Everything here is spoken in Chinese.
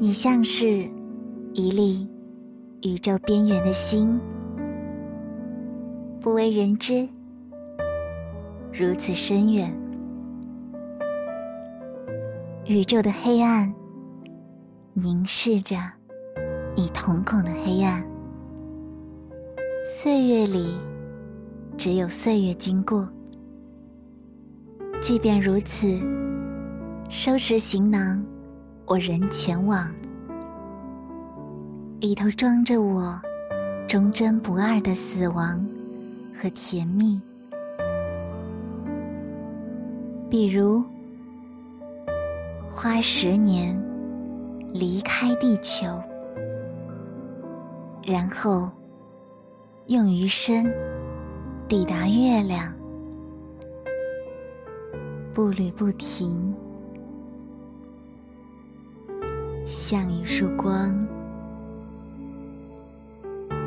你像是一粒宇宙边缘的星，不为人知，如此深远。宇宙的黑暗凝视着你瞳孔的黑暗，岁月里只有岁月经过。即便如此，收拾行囊，我仍前往。里头装着我忠贞不二的死亡和甜蜜。比如，花十年离开地球，然后用余生抵达月亮。步履不停，像一束光。